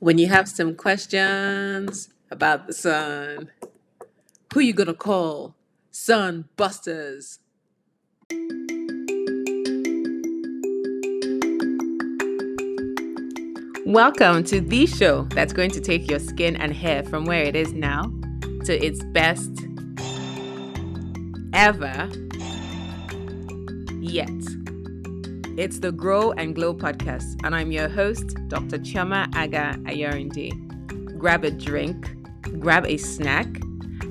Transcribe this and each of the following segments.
When you have some questions about the sun, who you gonna call? Sun busters. Welcome to the show that's going to take your skin and hair from where it is now to its best ever yet. It's the Grow and Glow podcast, and I'm your host, Dr. Chioma Agha Ayorinde. Grab a drink, grab a snack,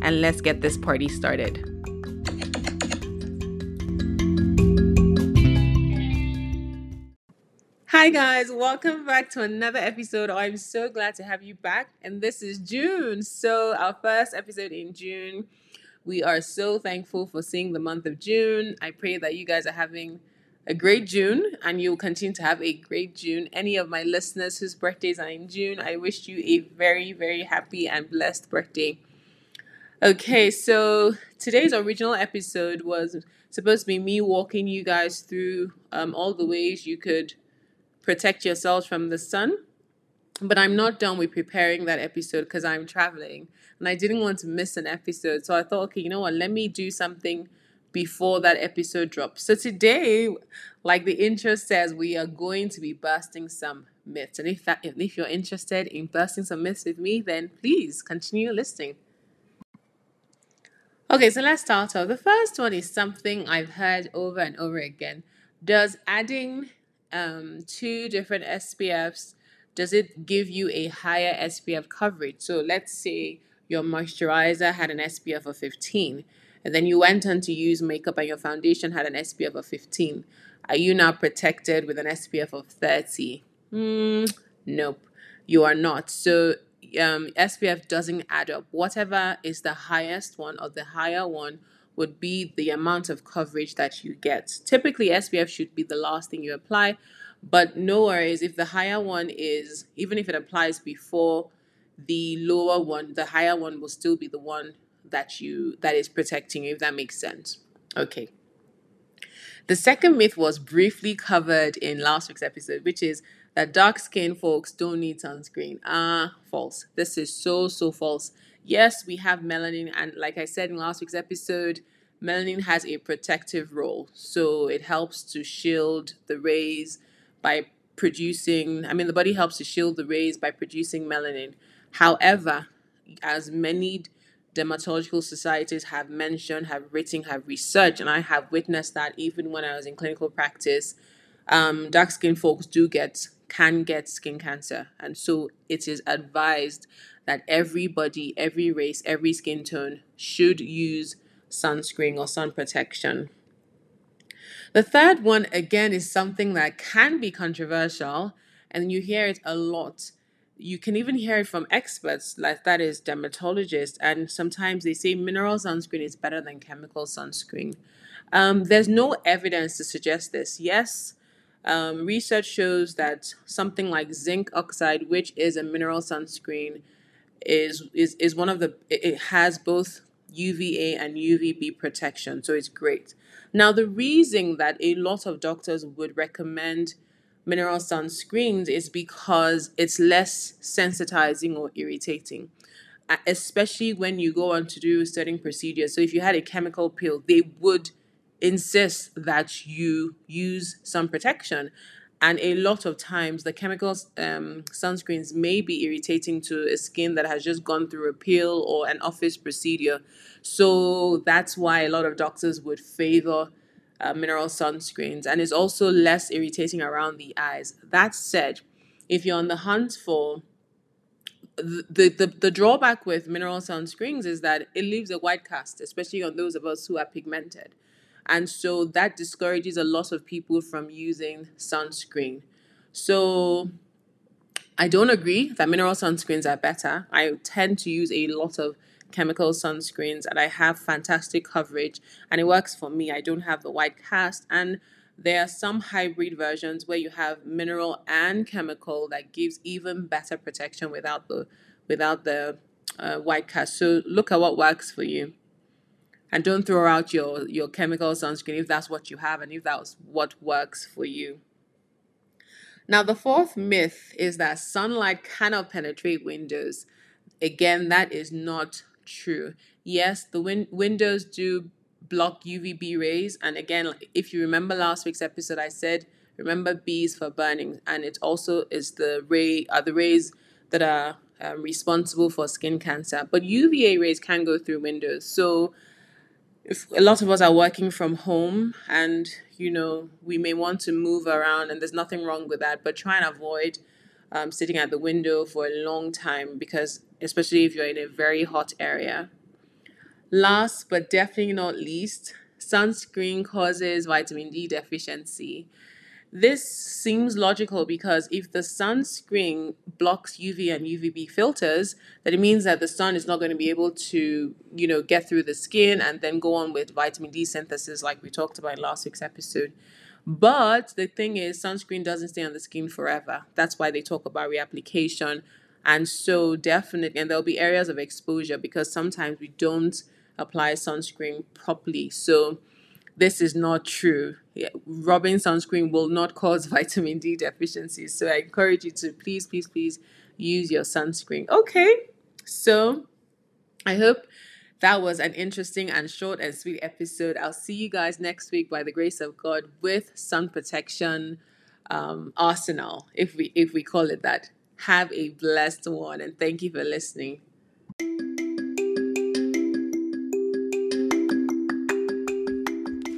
and let's get this party started. Hi, guys, welcome back to another episode. I'm so glad to have you back, and this is June. So, our first episode in June. We are so thankful for seeing the month of June. I pray that you guys are having a great June and you'll continue to have a great June. Any of my listeners whose birthdays are in June, I wish you a very, very happy and blessed birthday. Okay, so today's original episode was supposed to be me walking you guys through um, all the ways you could protect yourselves from the sun. But I'm not done with preparing that episode because I'm traveling and I didn't want to miss an episode. So I thought, okay, you know what? Let me do something before that episode drops. So today, like the intro says, we are going to be busting some myths. And if that, if you're interested in busting some myths with me, then please continue listening. Okay, so let's start off. The first one is something I've heard over and over again. Does adding um, two different SPFs does it give you a higher SPF coverage? So let's say your moisturizer had an SPF of 15, and then you went on to use makeup and your foundation had an SPF of 15. Are you now protected with an SPF of 30? Mm, nope, you are not. So um, SPF doesn't add up. Whatever is the highest one or the higher one would be the amount of coverage that you get. Typically, SPF should be the last thing you apply, but no worries if the higher one is, even if it applies before the lower one, the higher one will still be the one that you that is protecting you, if that makes sense. Okay. The second myth was briefly covered in last week's episode, which is that dark skinned folks don't need sunscreen. Ah, false. This is so, so false. Yes, we have melanin, and like I said in last week's episode, melanin has a protective role. So it helps to shield the rays by producing, I mean, the body helps to shield the rays by producing melanin. However, as many dermatological societies have mentioned, have written, have researched, and I have witnessed that even when I was in clinical practice, um, dark skinned folks do get can get skin cancer, and so it is advised that everybody, every race, every skin tone should use sunscreen or sun protection. The third one, again, is something that can be controversial, and you hear it a lot. You can even hear it from experts, like that is dermatologists, and sometimes they say mineral sunscreen is better than chemical sunscreen. Um, there's no evidence to suggest this. Yes, um, research shows that something like zinc oxide, which is a mineral sunscreen, is is is one of the it has both UVA and UVB protection, so it's great. Now, the reason that a lot of doctors would recommend mineral sunscreens is because it's less sensitizing or irritating, especially when you go on to do certain procedures. So, if you had a chemical peel, they would insist that you use some protection. And a lot of times, the chemical um, sunscreens may be irritating to a skin that has just gone through a peel or an office procedure. So that's why a lot of doctors would favor uh, mineral sunscreens and it's also less irritating around the eyes. That said, if you're on the hunt for the, the, the drawback with mineral sunscreens is that it leaves a white cast, especially on those of us who are pigmented. And so that discourages a lot of people from using sunscreen. So I don't agree that mineral sunscreens are better. I tend to use a lot of chemical sunscreens and I have fantastic coverage and it works for me. I don't have the white cast and there are some hybrid versions where you have mineral and chemical that gives even better protection without the without the uh, white cast. So look at what works for you. And don't throw out your, your chemical sunscreen if that's what you have and if that's what works for you. Now, the fourth myth is that sunlight cannot penetrate windows. Again, that is not true. Yes, the win- windows do block UVB rays. And again, if you remember last week's episode, I said remember bees for burning, and it also is the ray are the rays that are um, responsible for skin cancer. But UVA rays can go through windows, so if a lot of us are working from home and you know we may want to move around and there's nothing wrong with that but try and avoid um, sitting at the window for a long time because especially if you're in a very hot area last but definitely not least sunscreen causes vitamin d deficiency this seems logical because if the sunscreen blocks UV and UVB filters, that it means that the sun is not going to be able to, you know, get through the skin and then go on with vitamin D synthesis like we talked about in last week's episode. But the thing is, sunscreen doesn't stay on the skin forever. That's why they talk about reapplication. And so, definitely, and there'll be areas of exposure because sometimes we don't apply sunscreen properly. So, this is not true. Yeah, rubbing sunscreen will not cause vitamin D deficiency. So I encourage you to please, please, please use your sunscreen. Okay, so I hope that was an interesting and short and sweet episode. I'll see you guys next week by the grace of God with sun protection um, arsenal, if we if we call it that. Have a blessed one, and thank you for listening.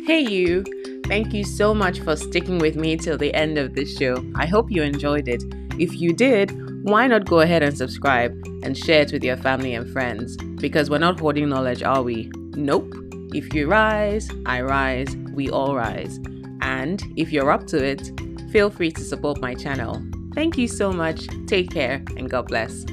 Hey, you. Thank you so much for sticking with me till the end of this show. I hope you enjoyed it. If you did, why not go ahead and subscribe and share it with your family and friends? Because we're not hoarding knowledge, are we? Nope. If you rise, I rise, we all rise. And if you're up to it, feel free to support my channel. Thank you so much. Take care and God bless.